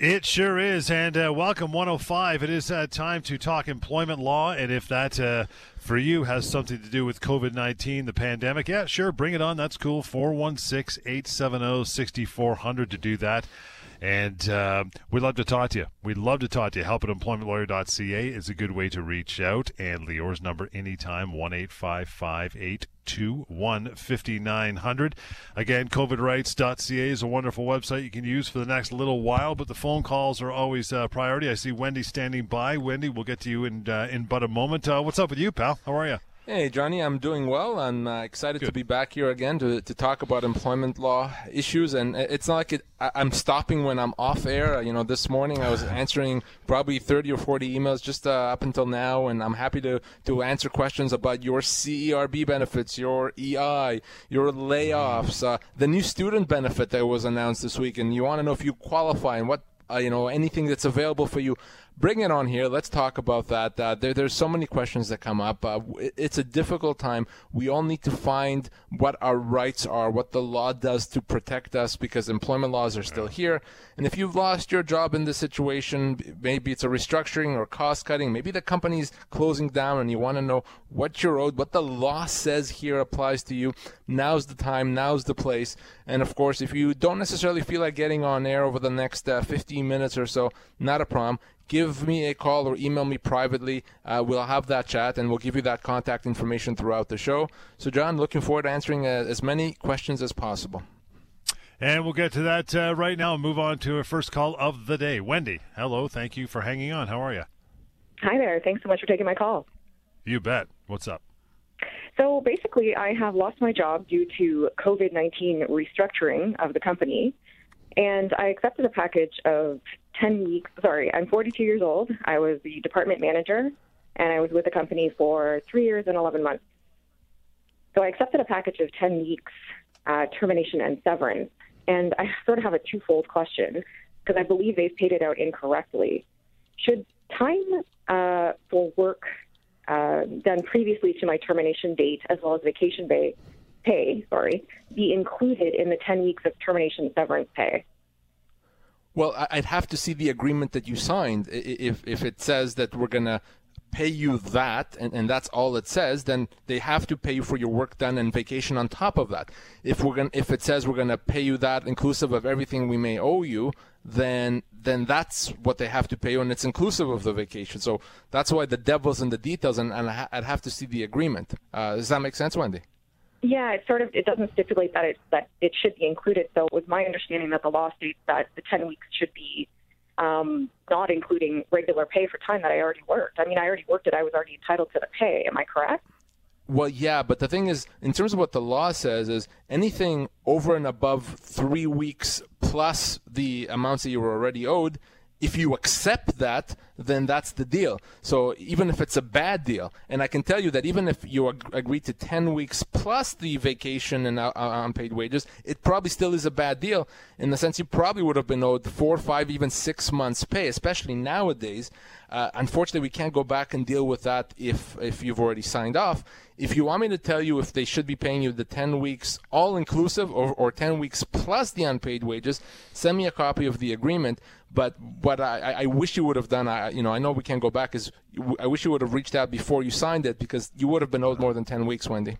It sure is. And uh, welcome 105. It is uh, time to talk employment law. And if that uh, for you has something to do with COVID 19, the pandemic, yeah, sure, bring it on. That's cool. 416 870 6400 to do that. And uh, we'd love to talk to you. We'd love to talk to you. Help at employmentlawyer.ca is a good way to reach out. And Lior's number anytime, 1 855 821 5900. Again, covidrights.ca is a wonderful website you can use for the next little while, but the phone calls are always uh, priority. I see Wendy standing by. Wendy, we'll get to you in, uh, in but a moment. Uh, what's up with you, pal? How are you? Hey, Johnny, I'm doing well. I'm uh, excited Good. to be back here again to, to talk about employment law issues. And it's not like it, I, am stopping when I'm off air. You know, this morning I was answering probably 30 or 40 emails just uh, up until now, and I'm happy to, to answer questions about your CERB benefits, your EI, your layoffs, uh, the new student benefit that was announced this week. And you want to know if you qualify and what uh, you know anything that's available for you bring it on here. Let's talk about that. Uh, there, there's so many questions that come up. Uh, it's a difficult time. We all need to find what our rights are, what the law does to protect us, because employment laws are still here. And if you've lost your job in this situation, maybe it's a restructuring or cost cutting, maybe the company's closing down, and you want to know what you're owed, what the law says here applies to you. Now's the time. Now's the place. And of course, if you don't necessarily feel like getting on air over the next uh, 15 minutes or so, not a problem give me a call or email me privately. Uh, we'll have that chat and we'll give you that contact information throughout the show. So, John, looking forward to answering uh, as many questions as possible. And we'll get to that uh, right now and move on to our first call of the day. Wendy, hello. Thank you for hanging on. How are you? Hi there. Thanks so much for taking my call. You bet. What's up? So basically, I have lost my job due to COVID 19 restructuring of the company. And I accepted a package of 10 weeks. Sorry, I'm 42 years old. I was the department manager, and I was with the company for three years and 11 months. So I accepted a package of 10 weeks uh, termination and severance. And I sort of have a twofold question because I believe they've paid it out incorrectly. Should time uh, for work uh, done previously to my termination date, as well as vacation pay, pay, sorry, be included in the 10 weeks of termination severance pay? Well, I'd have to see the agreement that you signed. If if it says that we're gonna pay you that and, and that's all it says, then they have to pay you for your work done and vacation on top of that. If we're gonna if it says we're gonna pay you that inclusive of everything we may owe you, then then that's what they have to pay you and it's inclusive of the vacation. So that's why the devil's in the details and, and I'd have to see the agreement. Uh, does that make sense, Wendy? Yeah, it sort of it doesn't stipulate that it that it should be included. So it was my understanding that the law states that the ten weeks should be um, not including regular pay for time that I already worked. I mean, I already worked it. I was already entitled to the pay. Am I correct? Well, yeah, but the thing is, in terms of what the law says, is anything over and above three weeks plus the amounts that you were already owed if you accept that, then that's the deal. So even if it's a bad deal, and I can tell you that even if you ag- agree to 10 weeks plus the vacation and uh, uh, unpaid wages, it probably still is a bad deal in the sense you probably would have been owed four, five, even six months pay, especially nowadays. Uh, unfortunately, we can't go back and deal with that if, if you've already signed off. If you want me to tell you if they should be paying you the 10 weeks all inclusive or, or 10 weeks plus the unpaid wages, send me a copy of the agreement. But what I, I wish you would have done, I, you know, I know we can't go back, is I wish you would have reached out before you signed it because you would have been owed more than 10 weeks, Wendy.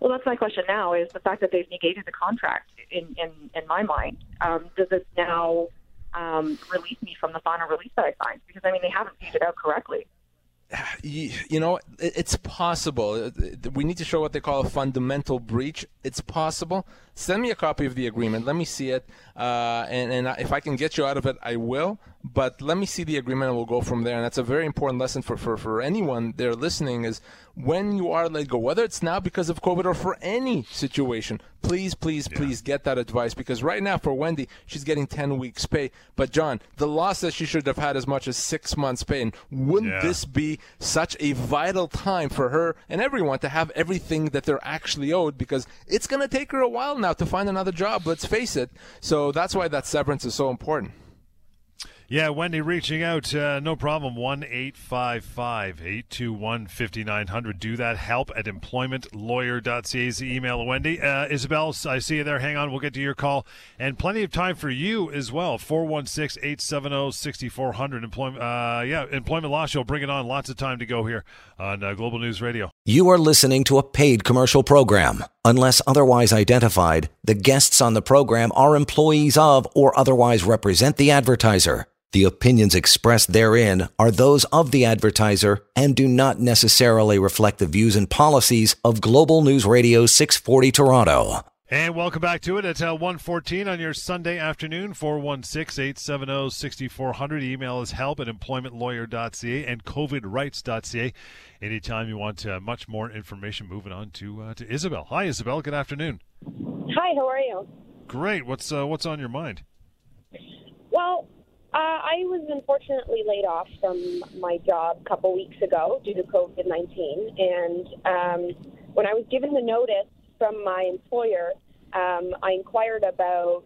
Well, that's my question now is the fact that they've negated the contract in, in, in my mind. Um, does this now um, release me from the final release that I signed? Because, I mean, they haven't paid it out correctly you know, it's possible. We need to show what they call a fundamental breach. It's possible. Send me a copy of the agreement. Let me see it. Uh, and, and if I can get you out of it, I will. But let me see the agreement and we'll go from there. And that's a very important lesson for, for, for anyone there listening is when you are let go, whether it's now because of COVID or for any situation, please, please, yeah. please get that advice because right now for Wendy, she's getting 10 weeks pay. But John, the law says she should have had as much as six months pay. And wouldn't yeah. this be such a vital time for her and everyone to have everything that they're actually owed because it's going to take her a while now to find another job. Let's face it. So that's why that severance is so important. Yeah, Wendy reaching out. Uh, no problem. 1 855 821 5900. Do that. Help at employmentlawyer.ca is the email, Wendy. Uh, Isabel, I see you there. Hang on. We'll get to your call. And plenty of time for you as well. 416 870 6400. Employment, uh, yeah, Employment Law Show. Bring it on. Lots of time to go here on uh, Global News Radio. You are listening to a paid commercial program. Unless otherwise identified, the guests on the program are employees of or otherwise represent the advertiser. The opinions expressed therein are those of the advertiser and do not necessarily reflect the views and policies of Global News Radio 640 Toronto. And welcome back to it. It's uh, 114 on your Sunday afternoon, 416-870-6400. Email is help at employmentlawyer.ca and covidrights.ca. Anytime you want uh, much more information, moving on to uh, to Isabel. Hi, Isabel. Good afternoon. Hi, how are you? Great. What's uh, what's on your mind? Well, uh, I was unfortunately laid off from my job a couple weeks ago due to COVID 19. And um, when I was given the notice from my employer, um, I inquired about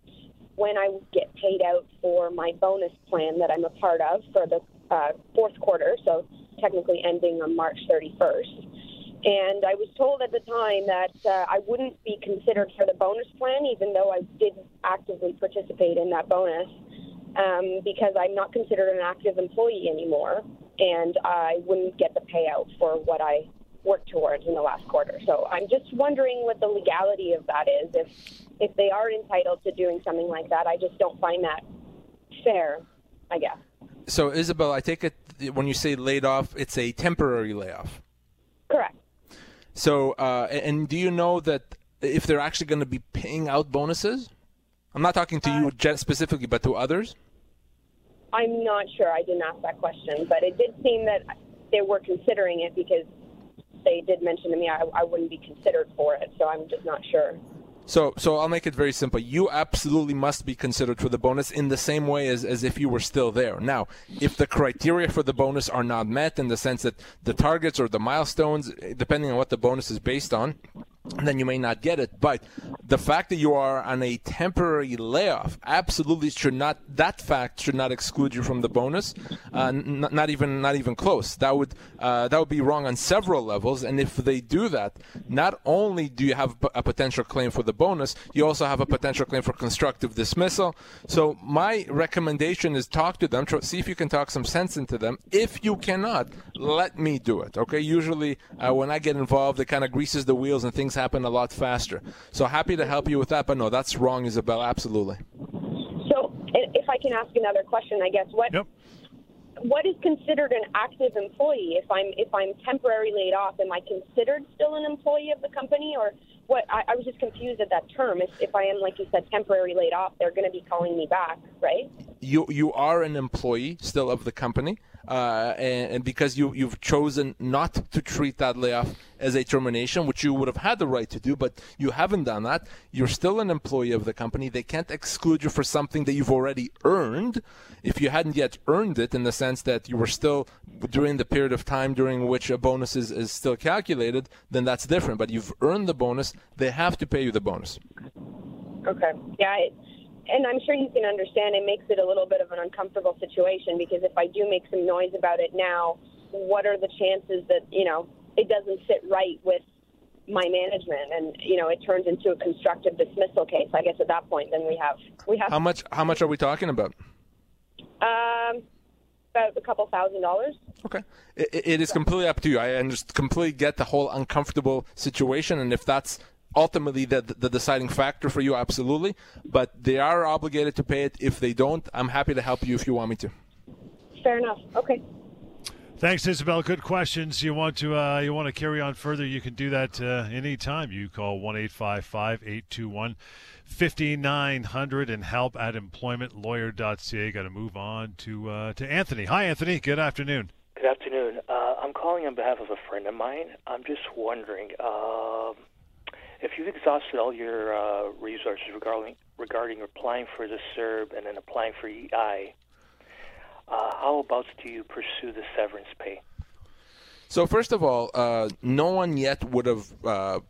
when I would get paid out for my bonus plan that I'm a part of for the uh, fourth quarter, so technically ending on March 31st. And I was told at the time that uh, I wouldn't be considered for the bonus plan, even though I did actively participate in that bonus um, because I'm not considered an active employee anymore, and I wouldn't get the payout for what I worked towards in the last quarter. So I'm just wondering what the legality of that is. If if they are entitled to doing something like that, I just don't find that fair. I guess. So Isabel, I take it when you say laid off, it's a temporary layoff. Correct. So, uh, and do you know that if they're actually going to be paying out bonuses? I'm not talking to you uh, specifically, but to others. I'm not sure. I didn't ask that question, but it did seem that they were considering it because they did mention to me I, I wouldn't be considered for it. So I'm just not sure. So, so I'll make it very simple. You absolutely must be considered for the bonus in the same way as, as if you were still there. Now, if the criteria for the bonus are not met in the sense that the targets or the milestones, depending on what the bonus is based on, then you may not get it. But the fact that you are on a temporary layoff absolutely should not. That fact should not exclude you from the bonus. Uh, n- not even not even close. That would uh, that would be wrong on several levels. And if they do that, not only do you have a potential claim for the bonus, you also have a potential claim for constructive dismissal. So my recommendation is talk to them. Try, see if you can talk some sense into them. If you cannot, let me do it. Okay. Usually uh, when I get involved, it kind of greases the wheels and things happen a lot faster. So happy to help you with that, but no, that's wrong, Isabel. Absolutely. So, if I can ask another question, I guess what yep. what is considered an active employee? If I'm if I'm temporarily laid off, am I considered still an employee of the company, or what? I, I was just confused at that term. If, if I am, like you said, temporarily laid off, they're going to be calling me back, right? You you are an employee still of the company uh, and, and, because you you've chosen not to treat that layoff as a termination, which you would have had the right to do, but you haven't done that. You're still an employee of the company. They can't exclude you for something that you've already earned. If you hadn't yet earned it, in the sense that you were still during the period of time during which a bonus is, is still calculated, then that's different. But you've earned the bonus. They have to pay you the bonus. Okay. Yeah. It- and I'm sure you can understand it makes it a little bit of an uncomfortable situation because if I do make some noise about it now, what are the chances that, you know, it doesn't sit right with my management and, you know, it turns into a constructive dismissal case. I guess at that point then we have we have How much how much are we talking about? Um about a couple thousand dollars. Okay, it, it is completely up to you. I just completely get the whole uncomfortable situation, and if that's ultimately the, the deciding factor for you, absolutely. But they are obligated to pay it. If they don't, I'm happy to help you if you want me to. Fair enough. Okay. Thanks, Isabel. Good questions. You want to uh, you want to carry on further? You can do that uh, anytime. You call one eight five five eight two one fifty nine hundred and help at employmentlawyer.ca. Got to move on to uh, to Anthony. Hi, Anthony. Good afternoon. Good afternoon. Uh, I'm calling on behalf of a friend of mine. I'm just wondering. Um, if you've exhausted all your uh, resources regarding regarding applying for the CERB and then applying for EI, uh, how about do you pursue the severance pay? So first of all, uh, no one yet would have uh,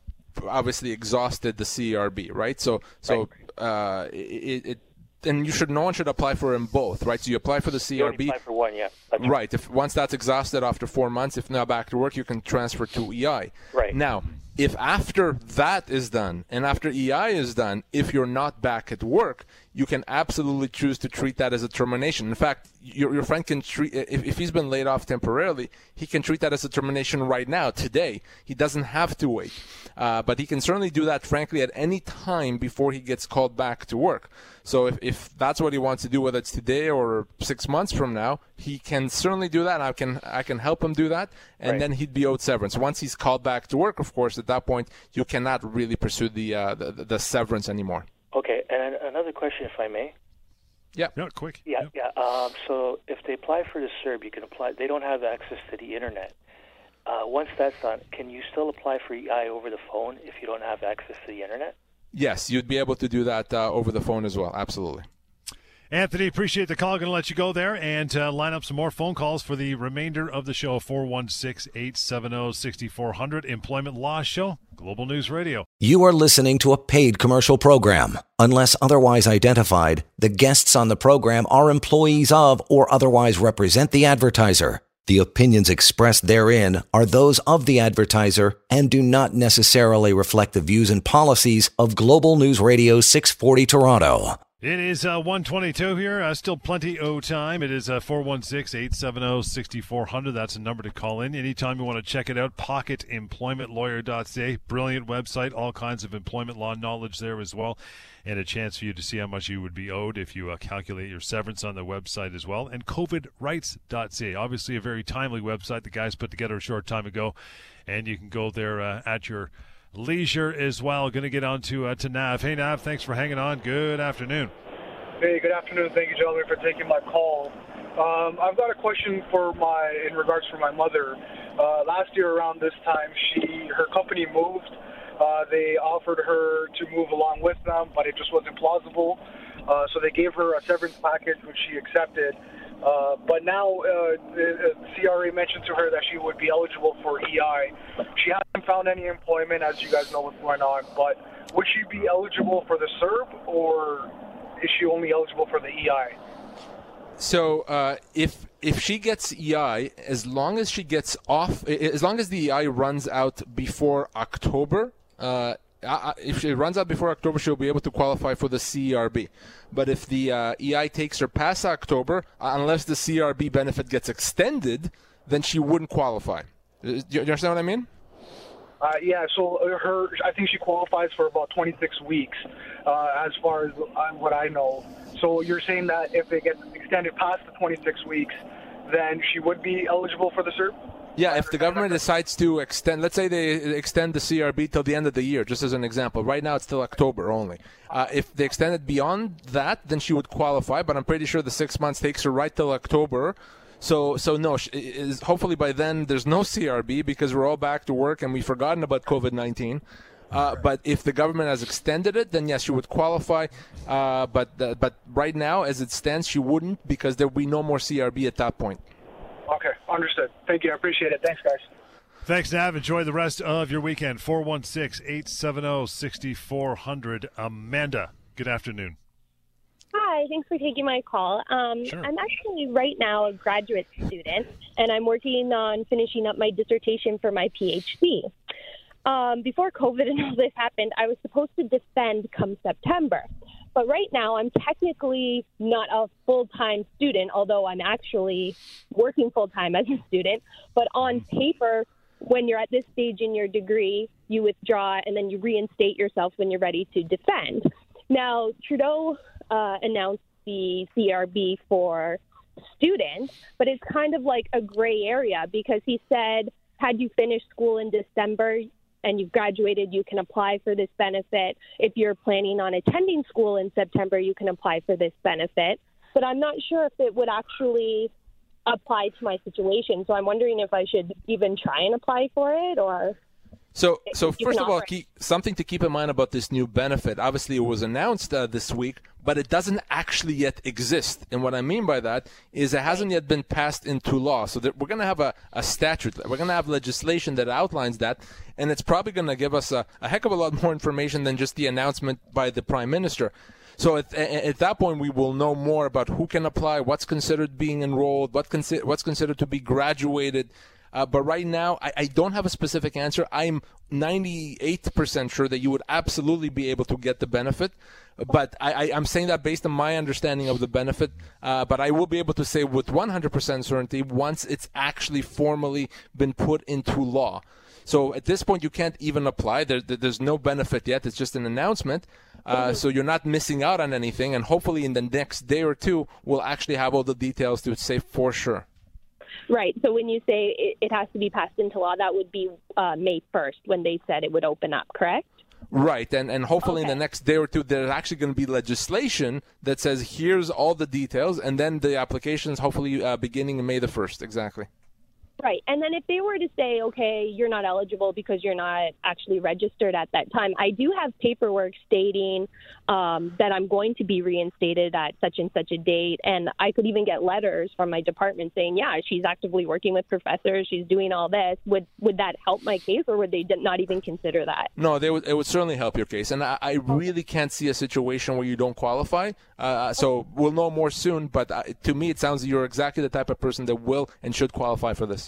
obviously exhausted the CRB, right? So so right. uh, it, it and you should no one should apply for them both, right? So you apply for the CERB. apply for one, yeah. Right. right. If once that's exhausted after four months, if not back to work, you can transfer to EI. Right. Now, if after that is done and after EI is done, if you're not back at work, you can absolutely choose to treat that as a termination. In fact, your, your friend can treat, if, if he's been laid off temporarily, he can treat that as a termination right now, today. He doesn't have to wait. Uh, but he can certainly do that, frankly, at any time before he gets called back to work. So if, if that's what he wants to do, whether it's today or six months from now, he can certainly do that. I can I can help him do that, and right. then he'd be owed severance. Once he's called back to work, of course, at that point you cannot really pursue the uh, the, the severance anymore. Okay, and another question, if I may. Yeah. No, quick. Yeah, yeah. Um, so if they apply for the CERB, you can apply. They don't have access to the internet. Uh, once that's done, can you still apply for EI over the phone if you don't have access to the internet? Yes, you'd be able to do that uh, over the phone as well. Absolutely. Anthony, appreciate the call. Going to let you go there and uh, line up some more phone calls for the remainder of the show. 416 870 6400. Employment Law Show, Global News Radio. You are listening to a paid commercial program. Unless otherwise identified, the guests on the program are employees of or otherwise represent the advertiser. The opinions expressed therein are those of the advertiser and do not necessarily reflect the views and policies of Global News Radio 640 Toronto. It is uh, 122 here. Uh, still plenty of time. It is uh, 416 870 6400. That's a number to call in. Anytime you want to check it out, pocketemploymentlawyer.ca. Brilliant website. All kinds of employment law knowledge there as well. And a chance for you to see how much you would be owed if you uh, calculate your severance on the website as well. And covidrights.ca. Obviously, a very timely website the guys put together a short time ago. And you can go there uh, at your leisure as well. Going to get on to, uh, to Nav. Hey, Nav, thanks for hanging on. Good afternoon. Hey, good afternoon. Thank you, gentlemen, for taking my call. Um, I've got a question for my in regards for my mother. Uh, last year around this time, she her company moved. Uh, they offered her to move along with them, but it just wasn't plausible. Uh, so they gave her a severance package, which she accepted. Uh, but now uh, CRA mentioned to her that she would be eligible for EI. She hasn't found any employment, as you guys know what's going on. But would she be eligible for the CERB, or is she only eligible for the EI? So uh, if if she gets EI, as long as she gets off, as long as the EI runs out before October, uh, if it runs out before October, she'll be able to qualify for the CERB. But if the uh, EI takes her past October, uh, unless the CERB benefit gets extended, then she wouldn't qualify. Uh, do you understand what I mean? Uh, yeah, so her, I think she qualifies for about 26 weeks, uh, as far as uh, what I know. So you're saying that if it gets extended past the 26 weeks, then she would be eligible for the CERB? Yeah, if the government decides to extend, let's say they extend the CRB till the end of the year, just as an example. Right now it's still October only. Uh, if they extend it beyond that, then she would qualify. But I'm pretty sure the six months takes her right till October. So, so no. Is, hopefully by then there's no CRB because we're all back to work and we've forgotten about COVID nineteen. Uh, but if the government has extended it, then yes, she would qualify. Uh, but uh, but right now, as it stands, she wouldn't because there will be no more CRB at that point. Okay, understood. Thank you. I appreciate it. Thanks, guys. Thanks, Nav. Enjoy the rest of your weekend. 416 870 6400. Amanda, good afternoon. Hi, thanks for taking my call. Um, sure. I'm actually right now a graduate student, and I'm working on finishing up my dissertation for my PhD. Um, before COVID and all this happened, I was supposed to defend come September. But right now, I'm technically not a full time student, although I'm actually working full time as a student. But on paper, when you're at this stage in your degree, you withdraw and then you reinstate yourself when you're ready to defend. Now, Trudeau uh, announced the CRB for students, but it's kind of like a gray area because he said, had you finished school in December, and you've graduated, you can apply for this benefit. If you're planning on attending school in September, you can apply for this benefit. But I'm not sure if it would actually apply to my situation. So I'm wondering if I should even try and apply for it or. So, so first of all, keep, something to keep in mind about this new benefit. Obviously, it was announced uh, this week, but it doesn't actually yet exist. And what I mean by that is it hasn't yet been passed into law. So we're going to have a, a statute. We're going to have legislation that outlines that, and it's probably going to give us a, a heck of a lot more information than just the announcement by the prime minister. So at, at, that point, we will know more about who can apply, what's considered being enrolled, what consi- what's considered to be graduated. Uh, but right now, I, I, don't have a specific answer. I'm 98% sure that you would absolutely be able to get the benefit. But I, am saying that based on my understanding of the benefit. Uh, but I will be able to say with 100% certainty once it's actually formally been put into law. So at this point, you can't even apply. There, there's no benefit yet. It's just an announcement. Uh, so you're not missing out on anything. And hopefully, in the next day or two, we'll actually have all the details to say for sure. Right. So when you say it, it has to be passed into law, that would be uh, May 1st when they said it would open up, correct? Right, and and hopefully okay. in the next day or two, there's actually going to be legislation that says here's all the details, and then the applications hopefully uh, beginning May the first, exactly. Right. And then if they were to say, okay, you're not eligible because you're not actually registered at that time, I do have paperwork stating um, that I'm going to be reinstated at such and such a date. And I could even get letters from my department saying, yeah, she's actively working with professors, she's doing all this. Would would that help my case or would they not even consider that? No, they would, it would certainly help your case. And I, I really can't see a situation where you don't qualify. Uh, so we'll know more soon. But uh, to me, it sounds like you're exactly the type of person that will and should qualify for this.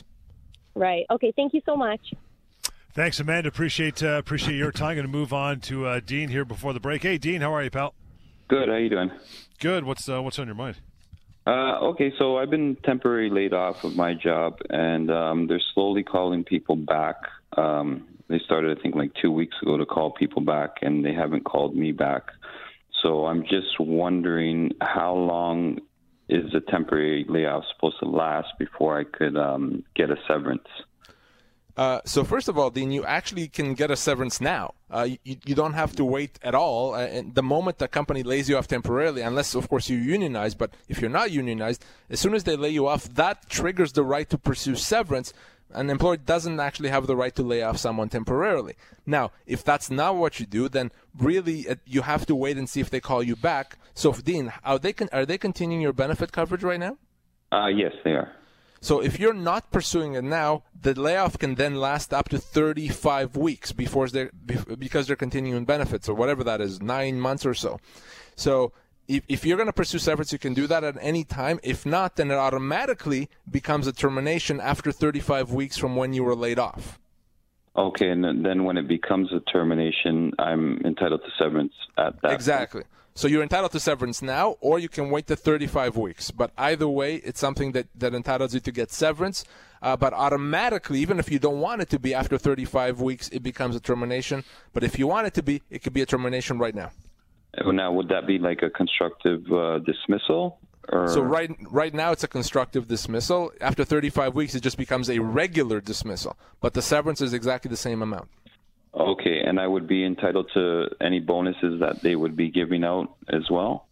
Right. Okay. Thank you so much. Thanks, Amanda. Appreciate uh, appreciate your time. Going to move on to uh, Dean here before the break. Hey, Dean, how are you, pal? Good. How you doing? Good. What's uh, what's on your mind? Uh, okay, so I've been temporarily laid off of my job, and um, they're slowly calling people back. Um, they started, I think, like two weeks ago to call people back, and they haven't called me back. So I'm just wondering how long is a temporary layoff supposed to last before I could um, get a severance? Uh, so first of all, Dean, you actually can get a severance now. Uh, you, you, don't have to wait at all. Uh, and the moment the company lays you off temporarily, unless of course you unionize, but if you're not unionized, as soon as they lay you off, that triggers the right to pursue severance an employer doesn't actually have the right to lay off someone temporarily. Now, if that's not what you do, then really uh, you have to wait and see if they call you back. So, Dean, are they con- are they continuing your benefit coverage right now? Uh, yes, they are. So if you're not pursuing it now, the layoff can then last up to 35 weeks before they're, because they're continuing benefits or whatever that is, nine months or so. So if, if you're going to pursue severance, you can do that at any time. If not, then it automatically becomes a termination after 35 weeks from when you were laid off. Okay, and then when it becomes a termination, I'm entitled to severance at that. Exactly. Point. So you're entitled to severance now, or you can wait the 35 weeks. But either way, it's something that, that entitles you to get severance. Uh, but automatically, even if you don't want it to be after 35 weeks, it becomes a termination. But if you want it to be, it could be a termination right now. Now, would that be like a constructive uh, dismissal? Or? So right right now it's a constructive dismissal. After 35 weeks, it just becomes a regular dismissal. But the severance is exactly the same amount. Okay, and I would be entitled to any bonuses that they would be giving out as well.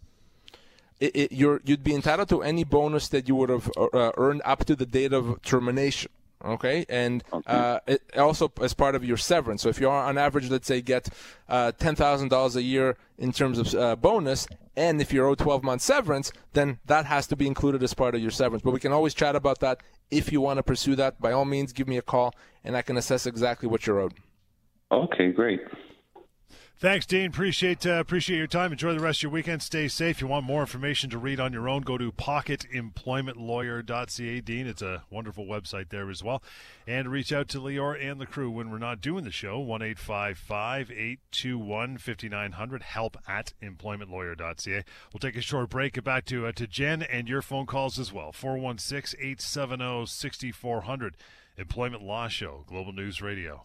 It, it, you would be entitled to any bonus that you would have uh, earned up to the date of termination okay? And. Uh, also as part of your severance. So if you are on average let's say get uh, $10000 a year in terms of uh, bonus and if you're owed 12 month severance then that has to be included as part of your severance. But we can always chat about that. If you want to pursue that by all means give me a call and i can assess exactly what you're owed. Okay great Thanks, Dean. Appreciate uh, appreciate your time. Enjoy the rest of your weekend. Stay safe. If you want more information to read on your own, go to pocketemploymentlawyer.ca. Dean, it's a wonderful website there as well. And reach out to Lior and the crew when we're not doing the show. One eight five five eight two one fifty nine hundred. Help at employmentlawyer.ca. We'll take a short break. Get back to uh, to Jen and your phone calls as well. 416 870 6400. Employment Law Show, Global News Radio.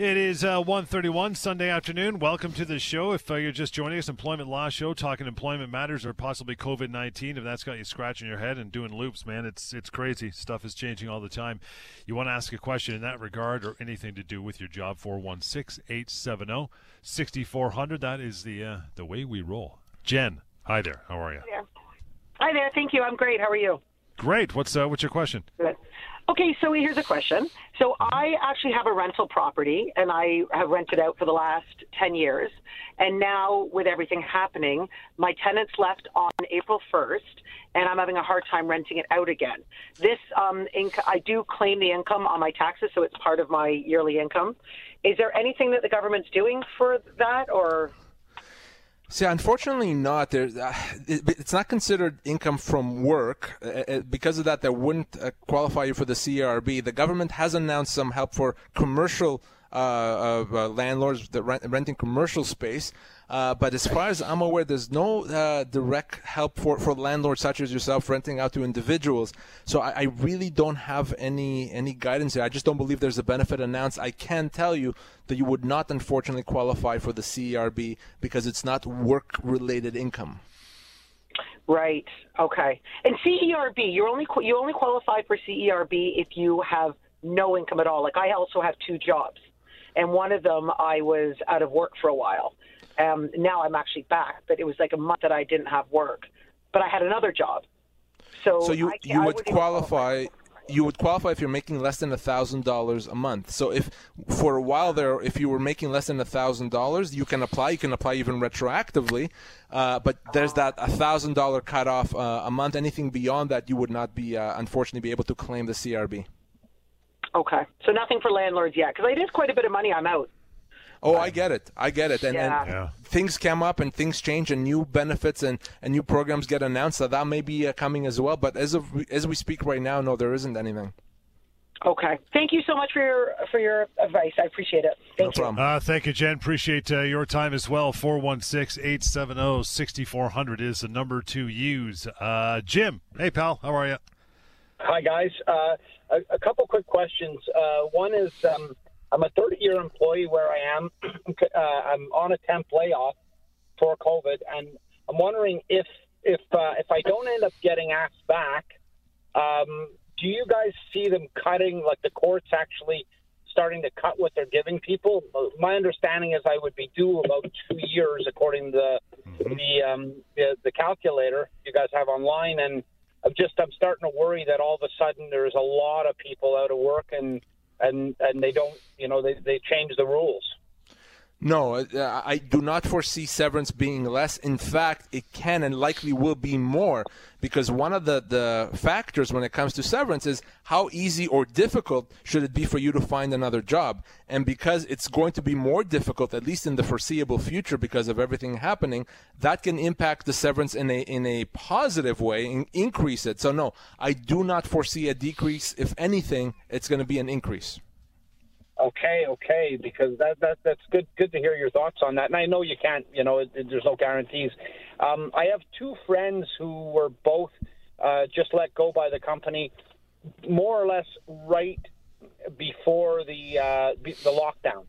It is uh, 1.31 Sunday afternoon. Welcome to the show. If uh, you're just joining us, Employment Law Show, talking employment matters or possibly COVID-19. If that's got you scratching your head and doing loops, man, it's it's crazy. Stuff is changing all the time. You want to ask a question in that regard or anything to do with your job, 416-870-6400. That is the, uh, the way we roll. Jen, hi there. How are you? Hi there. Hi there. Thank you. I'm great. How are you? Great. What's uh, what's your question? Good. Okay, so here's a question. So I actually have a rental property, and I have rented out for the last 10 years. And now, with everything happening, my tenants left on April 1st, and I'm having a hard time renting it out again. This um, inc- I do claim the income on my taxes, so it's part of my yearly income. Is there anything that the government's doing for that, or? See, unfortunately, not. Uh, it, it's not considered income from work. Uh, uh because of that, that wouldn't uh, qualify you for the CRB. The government has announced some help for commercial uh, uh, landlords that rent, renting commercial space. Uh, but as far as I'm aware, there's no uh, direct help for, for landlords such as yourself renting out to individuals. So I, I, really don't have any any guidance here. I just don't believe there's a benefit announced. I can tell you that you would not, unfortunately, qualify for the CERB because it's not work-related income. Right. Okay. And CERB, you only you only qualify for CERB if you have no income at all. Like I also have two jobs, and one of them I was out of work for a while. Um, now I'm actually back, but it was like a month that I didn't have work, but I had another job. So, so you you would qualify. You would qualify if you're making less than a thousand dollars a month. So if for a while there, if you were making less than a thousand dollars, you can apply. You can apply even retroactively, uh, but there's that a thousand dollar cutoff uh, a month. Anything beyond that, you would not be uh, unfortunately be able to claim the CRB. Okay, so nothing for landlords yet because it is quite a bit of money. I'm out. Oh, I get it. I get it. And, yeah. and yeah. things come up and things change and new benefits and, and new programs get announced. So that may be uh, coming as well. But as of as we speak right now, no, there isn't anything. Okay. Thank you so much for your for your advice. I appreciate it. Thank no you. Uh, thank you, Jen. Appreciate uh, your time as well. 416-870-6400 is the number to use. Uh, Jim, hey pal, how are you? Hi guys. Uh, a, a, couple quick questions. Uh, one is. Um, I'm a 30 year employee where I am. uh, I'm on a temp layoff for COVID, and I'm wondering if if uh, if I don't end up getting asked back, um, do you guys see them cutting? Like the courts actually starting to cut what they're giving people? My understanding is I would be due about two years, according to the mm-hmm. the, um, the the calculator you guys have online, and I'm just I'm starting to worry that all of a sudden there's a lot of people out of work and and and they don't you know they they change the rules no, uh, I do not foresee severance being less. In fact, it can and likely will be more because one of the, the factors when it comes to severance is how easy or difficult should it be for you to find another job. And because it's going to be more difficult, at least in the foreseeable future, because of everything happening, that can impact the severance in a, in a positive way and increase it. So, no, I do not foresee a decrease. If anything, it's going to be an increase. Okay, okay, because that that that's good. Good to hear your thoughts on that. And I know you can't, you know, it, it, there's no guarantees. Um, I have two friends who were both uh, just let go by the company, more or less right before the uh, the lockdown,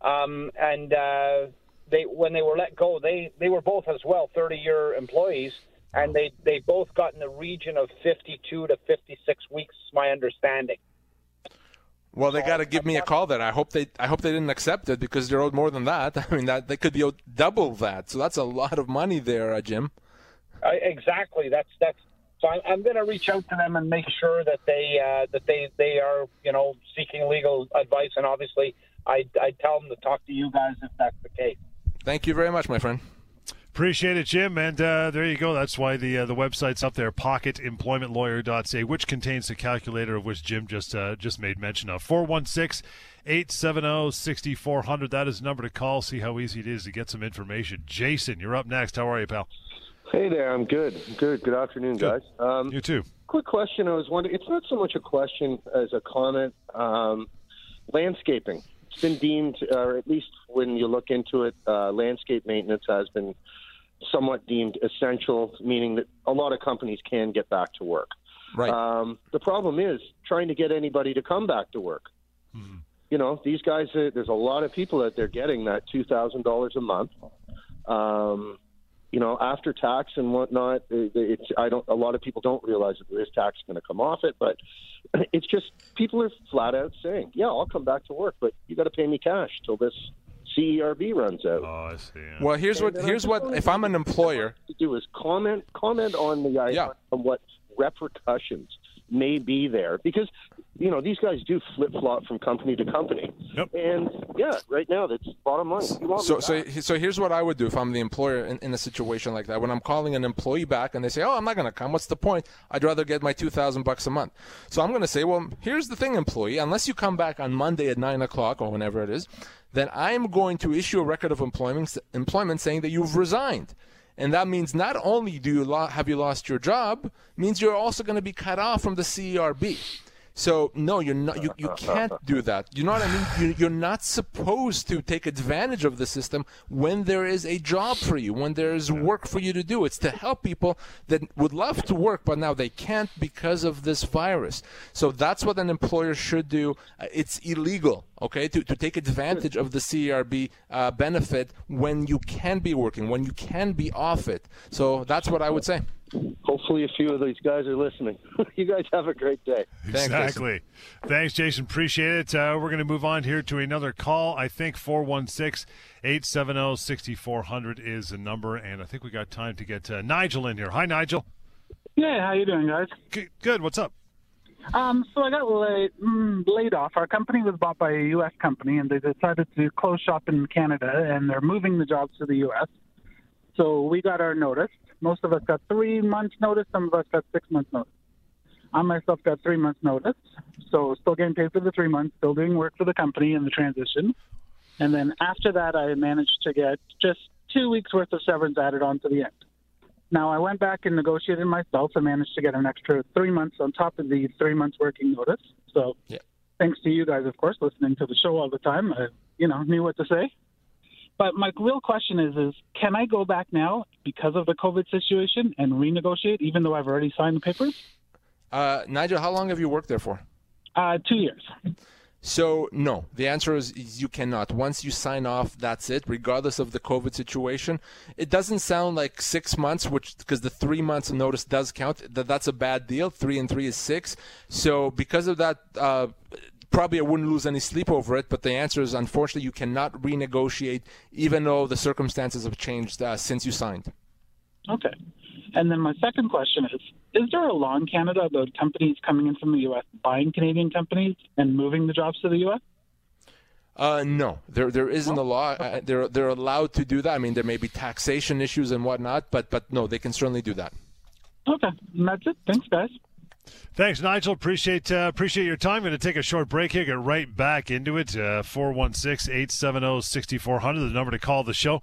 um, and uh, they when they were let go, they they were both as well 30 year employees, and they they both got in the region of 52 to 56 weeks. My understanding. Well, they got to give me a call then. I hope they I hope they didn't accept it because they're owed more than that. I mean, that they could be owed double that. So that's a lot of money there, uh, Jim. Uh, exactly. That's that's. So I'm, I'm going to reach out to them and make sure that they uh, that they they are you know seeking legal advice, and obviously I I tell them to talk to you guys if that's the case. Thank you very much, my friend. Appreciate it, Jim. And uh, there you go. That's why the uh, the website's up there, pocketemploymentlawyer.ca, which contains the calculator of which Jim just uh, just made mention of. 416 870 6400. That is the number to call. See how easy it is to get some information. Jason, you're up next. How are you, pal? Hey there. I'm good. I'm good. Good afternoon, good. guys. Um, you too. Quick question. I was wondering, it's not so much a question as a comment. Um, landscaping. It's been deemed, or at least when you look into it, uh, landscape maintenance has been somewhat deemed essential, meaning that a lot of companies can get back to work. Right. Um, the problem is trying to get anybody to come back to work. Mm-hmm. you know, these guys. Uh, there's a lot of people out there getting that two thousand dollars a month. Um, you know, after tax and whatnot, it's I don't. A lot of people don't realize that there is tax going to come off it, but it's just people are flat out saying, "Yeah, I'll come back to work, but you got to pay me cash till this CERB runs out." Oh, I see. Yeah. Well, here's what here's what if I'm an employer to do is comment comment on the yeah. on what repercussions may be there because you know these guys do flip flop from company to company. Yep. And yeah, right now that's bottom line. so so so here's what I would do if I'm the employer in, in, a situation like that. When I'm calling an employee back and they say, "Oh, I'm not going to come. What's the point? I'd rather get my two thousand bucks a month." So I'm going to say, "Well, here's the thing, employee. Unless you come back on Monday at nine o'clock or whenever it is." Then I'm going to issue a record of employment, employment saying that you've resigned. And that means not only do you lo- have you lost your job, means you're also going to be cut off from the CERB. So no, you're not. You, you can't do that. You know what I mean? You, you're not supposed to take advantage of the system when there is a job for you, when there is work for you to do. It's to help people that would love to work, but now they can't because of this virus. So that's what an employer should do. Uh, it's illegal, okay, to, to take advantage of the CERB uh, benefit when you can be working, when you can be off it. So that's what I would say hopefully a few of these guys are listening. you guys have a great day. Exactly. Thanks, Jason. Thanks, Jason. Appreciate it. Uh, we're going to move on here to another call. I think 416 870 6400 is the number, and I think we got time to get uh, Nigel in here. Hi, Nigel. Yeah, how you doing, guys? Good. good. What's up? Um, so I got laid, mm, laid off. Our company was bought by a U.S. company, and they decided to close shop in Canada, and they're moving the jobs to the U.S. So we got our notice. Most of us got three months notice. Some of us got six months notice. I myself got three months notice. So still getting paid for the three months, still doing work for the company in the transition. And then after that, I managed to get just two weeks worth of severance added on to the end. Now I went back and negotiated myself and managed to get an extra three months on top of the three months working notice. So yeah. thanks to you guys, of course, listening to the show all the time, I, you know, knew what to say. But my real question is: is can I go back now because of the COVID situation and renegotiate, even though I've already signed the papers? Uh, Nigel, how long have you worked there for? Uh, two years. So no, the answer is, is, you cannot. Once you sign off, that's it, regardless of the COVID situation. It doesn't sound like six months, which because the three months notice does count. That that's a bad deal. Three and three is six. So because of that, uh, probably I wouldn't lose any sleep over it, but the answer is unfortunately you cannot renegotiate, even though the circumstances have changed uh, since you signed. Okay. And then my second question is Is there a law in Canada about companies coming in from the U.S. buying Canadian companies and moving the jobs to the U.S.? Uh, no, there there isn't a law. Uh, they're they're allowed to do that. I mean, there may be taxation issues and whatnot, but but no, they can certainly do that. Okay, and that's it. Thanks, guys. Thanks, Nigel. Appreciate uh, appreciate your time. Going to take a short break here. Get right back into it. Uh, 416 870 6400, the number to call the show.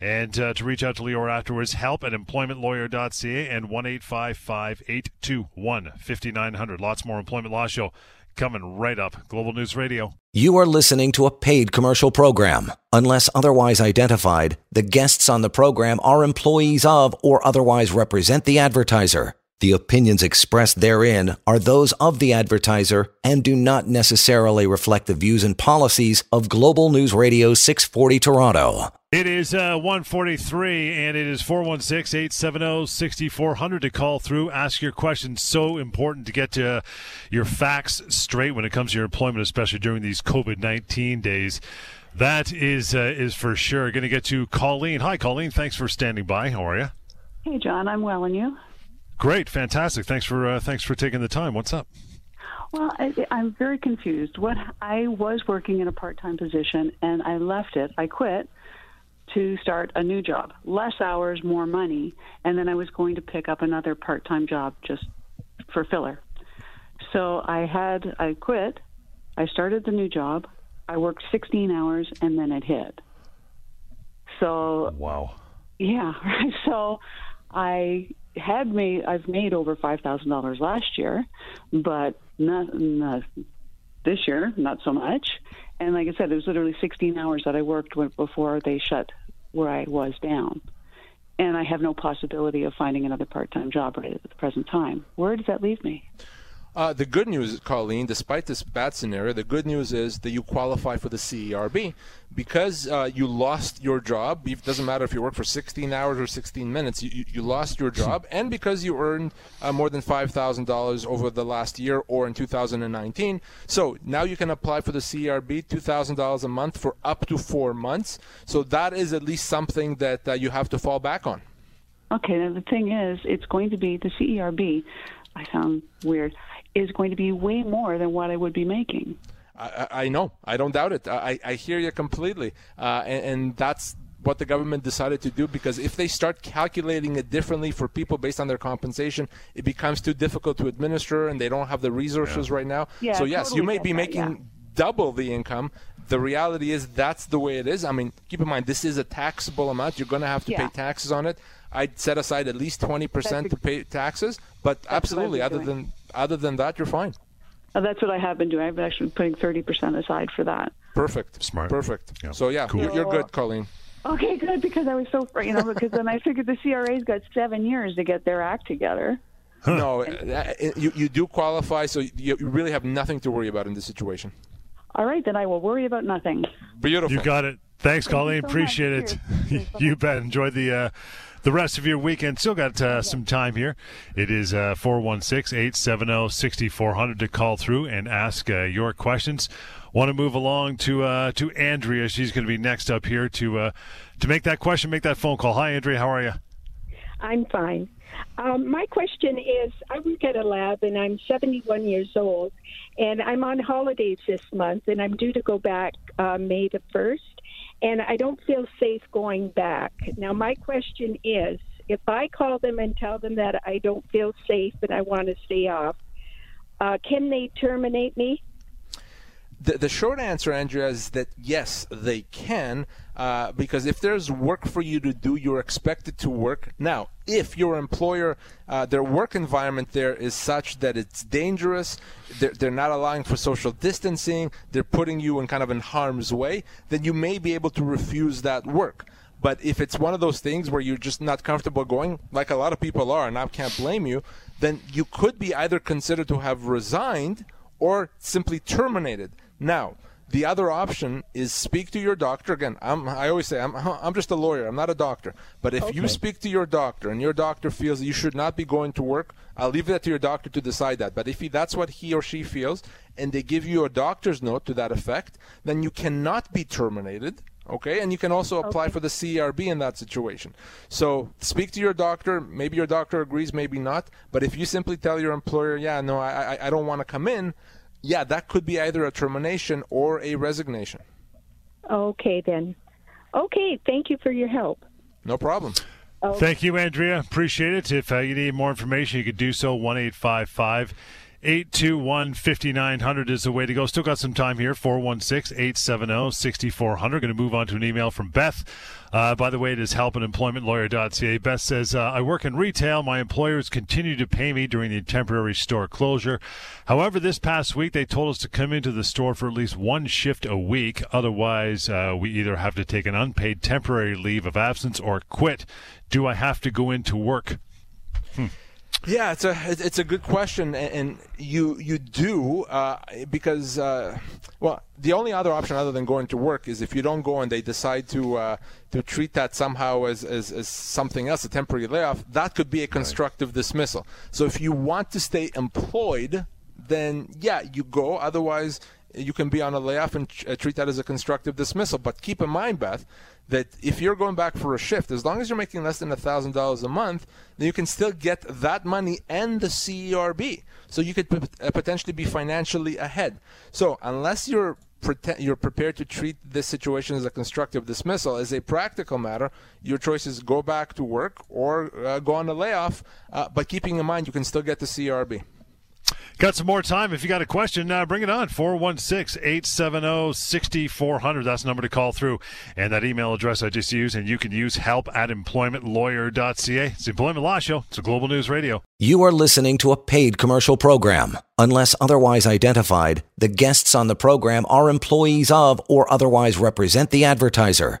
And uh, to reach out to Lior afterwards, help at employmentlawyer.ca and 1 821 5900. Lots more employment law show coming right up. Global News Radio. You are listening to a paid commercial program. Unless otherwise identified, the guests on the program are employees of or otherwise represent the advertiser. The opinions expressed therein are those of the advertiser and do not necessarily reflect the views and policies of Global News Radio 640 Toronto. It is uh, 143 and it is 416 870 6400 to call through. Ask your questions. So important to get to your facts straight when it comes to your employment, especially during these COVID 19 days. That is uh, is for sure. Going to get to Colleen. Hi, Colleen. Thanks for standing by. How are you? Hey, John. I'm well, and you? Great, fantastic. Thanks for uh, thanks for taking the time. What's up? Well, I, I'm very confused. What I was working in a part-time position and I left it. I quit to start a new job, less hours, more money, and then I was going to pick up another part-time job just for filler. So I had I quit. I started the new job. I worked 16 hours and then it hit. So wow. Yeah, so I had made I've made over five thousand dollars last year, but not, not this year, not so much. And like I said, it was literally 16 hours that I worked before they shut where I was down. And I have no possibility of finding another part-time job right at the present time. Where does that leave me? Uh, the good news, Colleen, despite this bad scenario, the good news is that you qualify for the CERB because uh, you lost your job. It doesn't matter if you work for 16 hours or 16 minutes. You, you lost your job, and because you earned uh, more than $5,000 over the last year or in 2019. So now you can apply for the CERB, $2,000 a month for up to four months. So that is at least something that uh, you have to fall back on. Okay, now the thing is, it's going to be the CERB. I sound weird is going to be way more than what I would be making. I, I know. I don't doubt it. I, I hear you completely. Uh, and, and that's what the government decided to do because if they start calculating it differently for people based on their compensation, it becomes too difficult to administer and they don't have the resources yeah. right now. Yeah, so, yes, totally you may be that, making yeah. double the income. The reality is that's the way it is. I mean, keep in mind, this is a taxable amount. You're going to have to Yeah. pay taxes on it. I'd set aside at least 20% to pay taxes, but absolutely, other doing. than other than that, you're fine. Uh, that's what I have been doing. I've been actually putting 30% aside for that. Perfect. Smart. Perfect. Yeah. So yeah, Cool. you're, you're good, Colleen. Okay, good, because I was so, you know, because then I figured the CRA's got seven years to get their act together. No, uh, you, you do qualify, so you, you really have nothing to worry about in this situation. All right, then I will worry about nothing. Beautiful. You got it. Thanks, Thank Colleen. so much. Appreciate it. you bet. Enjoy the uh, the rest of your weekend. Still got uh, some time here. It is uh, 416 870 6400 to call through and ask uh, your questions. Want to move along to uh, to Andrea. She's going to be next up here to uh, to make that question, make that phone call. Hi, Andrea. How are you? I'm fine. Um, my question is I work at a lab and I'm 71 years old and I'm on holidays this month and I'm due to go back uh, May the 1st and I don't feel safe going back. Now, my question is if I call them and tell them that I don't feel safe and I want to stay off, uh, can they terminate me? The, the short answer, Andrea, is that yes, they can, uh, because if there's work for you to do, you're expected to work. Now, if your employer, uh, their work environment there is such that it's dangerous, they're, they're not allowing for social distancing, they're putting you in kind of in harm's way, then you may be able to refuse that work. But if it's one of those things where you're just not comfortable going, like a lot of people are, and I can't blame you, then you could be either considered to have resigned or simply terminated. Now, the other option is speak to your doctor. Again, I'm, I always say I'm, I'm just a lawyer. I'm not a doctor. But if you speak to your doctor and your doctor feels that you should not be going to work, I'll leave that to your doctor to decide that. But if he, that's what he or she feels, and they give you a doctor's note to that effect, then you cannot be terminated. Okay, and you can also apply for the CERB in that situation. So speak to your doctor. Maybe your doctor agrees, maybe not. But if you simply tell your employer, "Yeah, no, I, I, I don't want to come in," yeah, that could be either a termination or a resignation. Okay, then. Okay, thank you for your help. No problem. Thank you, Andrea. Appreciate it. If uh, you need more information, you could do so. 1 855 821 5900 is the way to go. Still got some time here. 416 870 6400. Going to move on to an email from Beth. Uh, by the way, it is help at employmentlawyer.ca. Beth says, uh, I work in retail. My employers continue to pay me during the temporary store closure. However, this past week, they told us to come into the store for at least one shift a week. Otherwise, uh, we either have to take an unpaid temporary leave of absence or quit. Do I have to go into work? Hmm. Yeah, it's a it's a good question, and, you you do uh, because uh, well, the only other option other than going to work is if you don't go and they decide to uh, to treat that somehow as, as as something else, a temporary layoff. That could be a constructive dismissal. So if you want to stay employed, then yeah, you go. Otherwise, you can be on a layoff and uh, treat that as a constructive dismissal. But keep in mind, Beth, that if you're going back for a shift, as long as you're making less than thousand dollars a month, then you can still get that money and the CERB. So you could uh, potentially be financially ahead. So unless you're you're prepared to treat this situation as a constructive dismissal, as a practical matter, your choice is go back to work or uh, go on a layoff. Uh, but keeping in mind, you can still get the CERB. Got some more time. If you got a question, uh, bring it on. 416 870 6400. That's the number to call through. And that email address I just used. And you can use help at employmentlawyer.ca. It's Employment Law Show. It's a global news radio. You are listening to a paid commercial program. Unless otherwise identified, the guests on the program are employees of or otherwise represent the advertiser.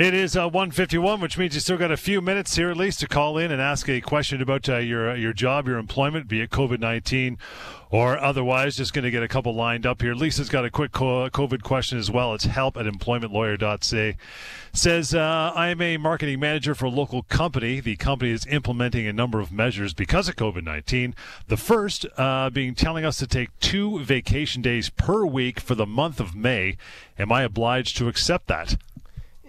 It is uh, 151, which means you still got a few minutes here at least to call in and ask a question about uh, your uh, your job, your employment, be it COVID 19 or otherwise. Just going to get a couple lined up here. Lisa's got a quick COVID question as well. It's help at employmentlawyer.ca. Says, uh, I am a marketing manager for a local company. The company is implementing a number of measures because of COVID 19. The first uh, being telling us to take two vacation days per week for the month of May. Am I obliged to accept that?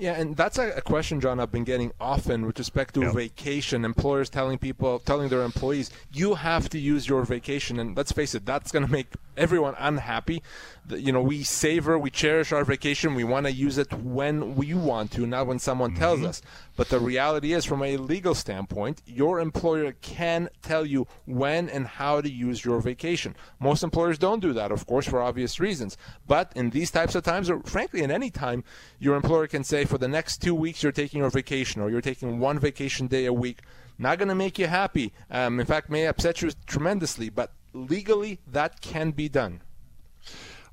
Yeah, and that's a, a, question, John, I've been getting often with respect to yep. vacation. Employers telling people, telling their employees, you have to use your vacation. And let's face it, that's going to make everyone unhappy. You know, we savor, we cherish our vacation. We want to use it when we want to, not when someone mm-hmm. tells us. But the reality is, from a legal standpoint, your employer can tell you when and how to use your vacation. Most employers don't do that, of course, for obvious reasons. But in these types of times, or frankly, in any time, your employer can say, for the next two weeks, you're taking your vacation, or you're taking one vacation day a week. Not going to make you happy. Um, in fact, may upset you tremendously, but legally, that can be done.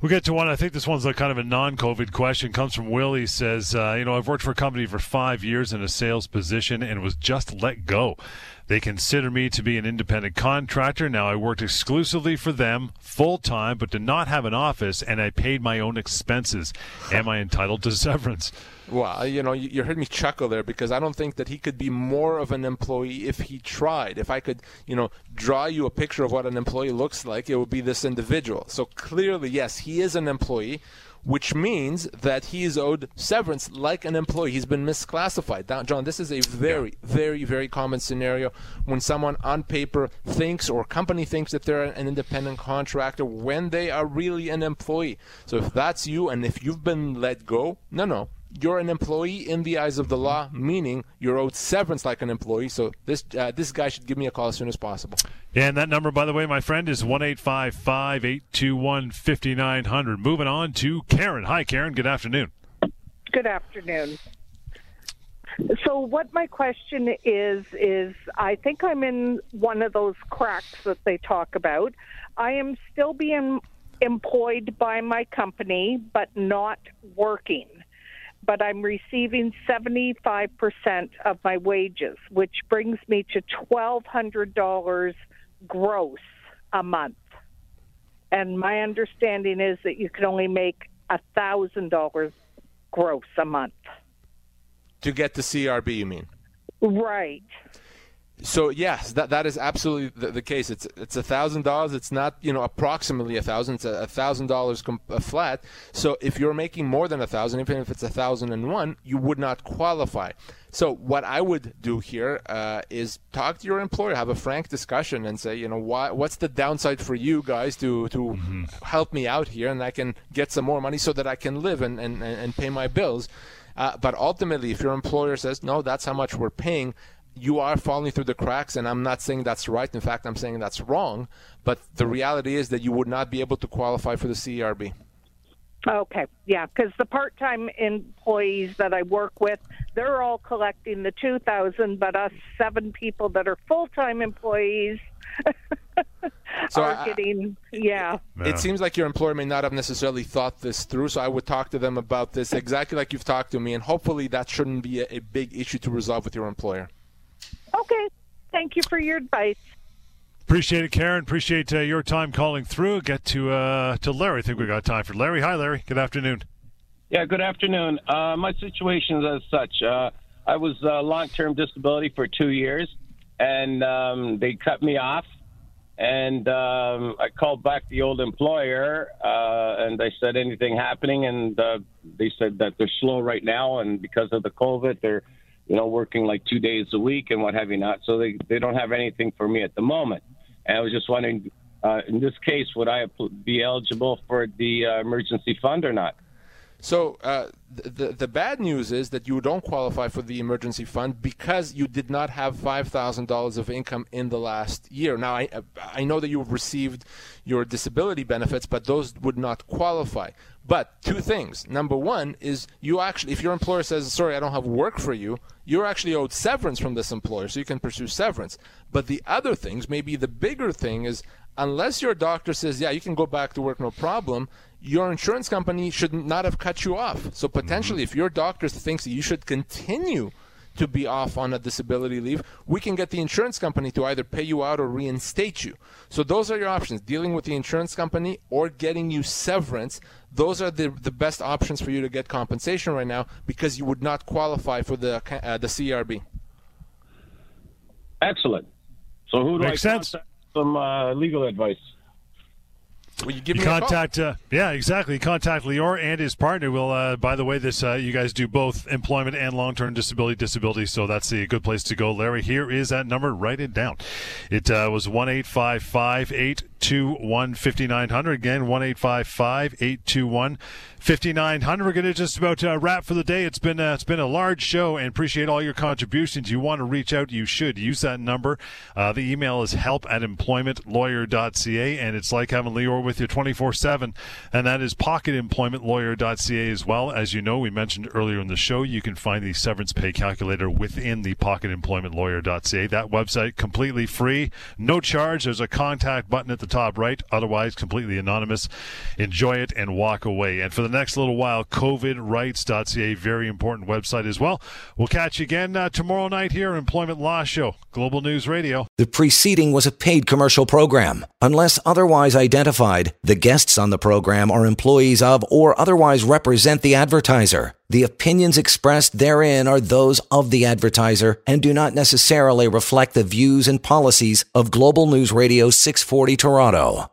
We'll get to one. I think this one's a kind of a non-COVID question. Comes from Willie. Says, uh, you know, I've worked for a company for five years in a sales position and was just let go. They consider me to be an independent contractor. Now I worked exclusively for them full time, but did not have an office, and I paid my own expenses. Am I entitled to severance? Well, uh, you know, you, you heard me chuckle there because I don't think that he could be more of an employee if he tried. If I could, you know, draw you a picture of what an employee looks like, it would be this individual. So clearly, yes, he is an employee which means that he is owed severance like an employee. He's been misclassified. Now, John, this is a very, very, very common scenario when someone on paper thinks or company thinks that they're an independent contractor when they are really an employee. So if that's you and if you've been let go, no, no, you're an employee in the eyes of the law, meaning you're owed severance like an employee. So this uh, this guy should give me a call as soon as possible. And that number, by the way, my friend, is one eight five five eight two one fifty nine hundred. Moving on to Karen. Hi, Karen. Good afternoon. Good afternoon. So what my question is is I think I'm in one of those cracks that they talk about. I am still being employed by my company but not working but I'm receiving 75% of my wages, which brings me to $1,200 gross a month. And my understanding is that you can only make $1,000 gross a month. To get the CERB, you mean? Right. So yes, that that is absolutely the, the case. It's it's a thousand dollars. It's not you know approximately a thousand. It's a thousand dollars flat. So if you're making more than a thousand, even if it's a thousand and one, you would not qualify. So what I would do here uh, is talk to your employer, have a frank discussion, and say, you know, why, what's the downside for you guys to to mm-hmm. help me out here, and I can get some more money so that I can live and and, and pay my bills. Uh, but ultimately, if your employer says no, that's how much we're paying, you are falling through the cracks, and I'm not saying that's right. In fact, I'm saying that's wrong. But the reality is that you would not be able to qualify for the CERB. Okay, yeah, because the part-time employees that I work with, they're all collecting the two thousand, but us seven people that are full-time employees so are I, getting yeah. It, it seems like your employer may not have necessarily thought this through, so I would talk to them about this exactly like you've talked to me, and hopefully that shouldn't be a, a big issue to resolve with your employer. Okay. Thank you for your advice. Appreciate it, Karen. Appreciate uh, your time calling through. Get to uh, to Larry. I think we got time for Larry. Hi, Larry. Good afternoon. Yeah, good afternoon. Uh, my situation is as such. Uh, I was uh, long-term disability for two years, and um, they cut me off. And um, I called back the old employer, uh, and I said anything happening, and they said that they're slow right now, and because of the COVID, they're you know, working like two days a week and what have you not. So they, they don't have anything for me at the moment. And I was just wondering, uh, in this case, would I be eligible for the uh, emergency fund or not? So uh, the the bad news is that you don't qualify for the emergency fund because you did not have five thousand dollars of income in the last year. Now I I know that you've received your disability benefits, but those would not qualify. But two things. Number one is you actually, if your employer says, sorry, I don't have work for you, you're actually owed severance from this employer, so you can pursue severance. But the other things, maybe the bigger thing is, unless your doctor says, yeah, you can go back to work, no problem, your insurance company should not have cut you off. So potentially, mm-hmm. if your doctor thinks that you should continue to be off on a disability leave, we can get the insurance company to either pay you out or reinstate you. So those are your options dealing with the insurance company or getting you severance. Those are the, the best options for you to get compensation right now because you would not qualify for the, uh, the CERB. Excellent. So who do Makes I sense. some uh, legal advice? Will you give you me contact? Uh, yeah, exactly. Contact Lior and his partner. Will. Uh, by the way, this uh, you guys do both employment and long-term disability disability, so that's a good place to go. Larry, here is that number. Write it down. It uh, was one eight five five eight two one fifty nine hundred. Again, one eight five five eight two one 5900. We're going to just about uh, wrap for the day. It's been uh, it's been a large show and appreciate all your contributions. You want to reach out, you should use that number. Uh, the email is help at employmentlawyer.ca and it's like having Lior with you 24 7. And that is pocketemploymentlawyer.ca as well. As you know, we mentioned earlier in the show, you can find the severance pay calculator within the pocketemploymentlawyer.ca. That website completely free, no charge. There's a contact button at the top right, otherwise completely anonymous. Enjoy it and walk away. And for the next little while, covidrights.ca, very important website as well. We'll catch you again uh, tomorrow night here, Employment Law Show, Global News Radio. The preceding was a paid commercial program. Unless otherwise identified, the guests on the program are employees of or otherwise represent the advertiser. The opinions expressed therein are those of the advertiser and do not necessarily reflect the views and policies of Global News Radio 640 Toronto.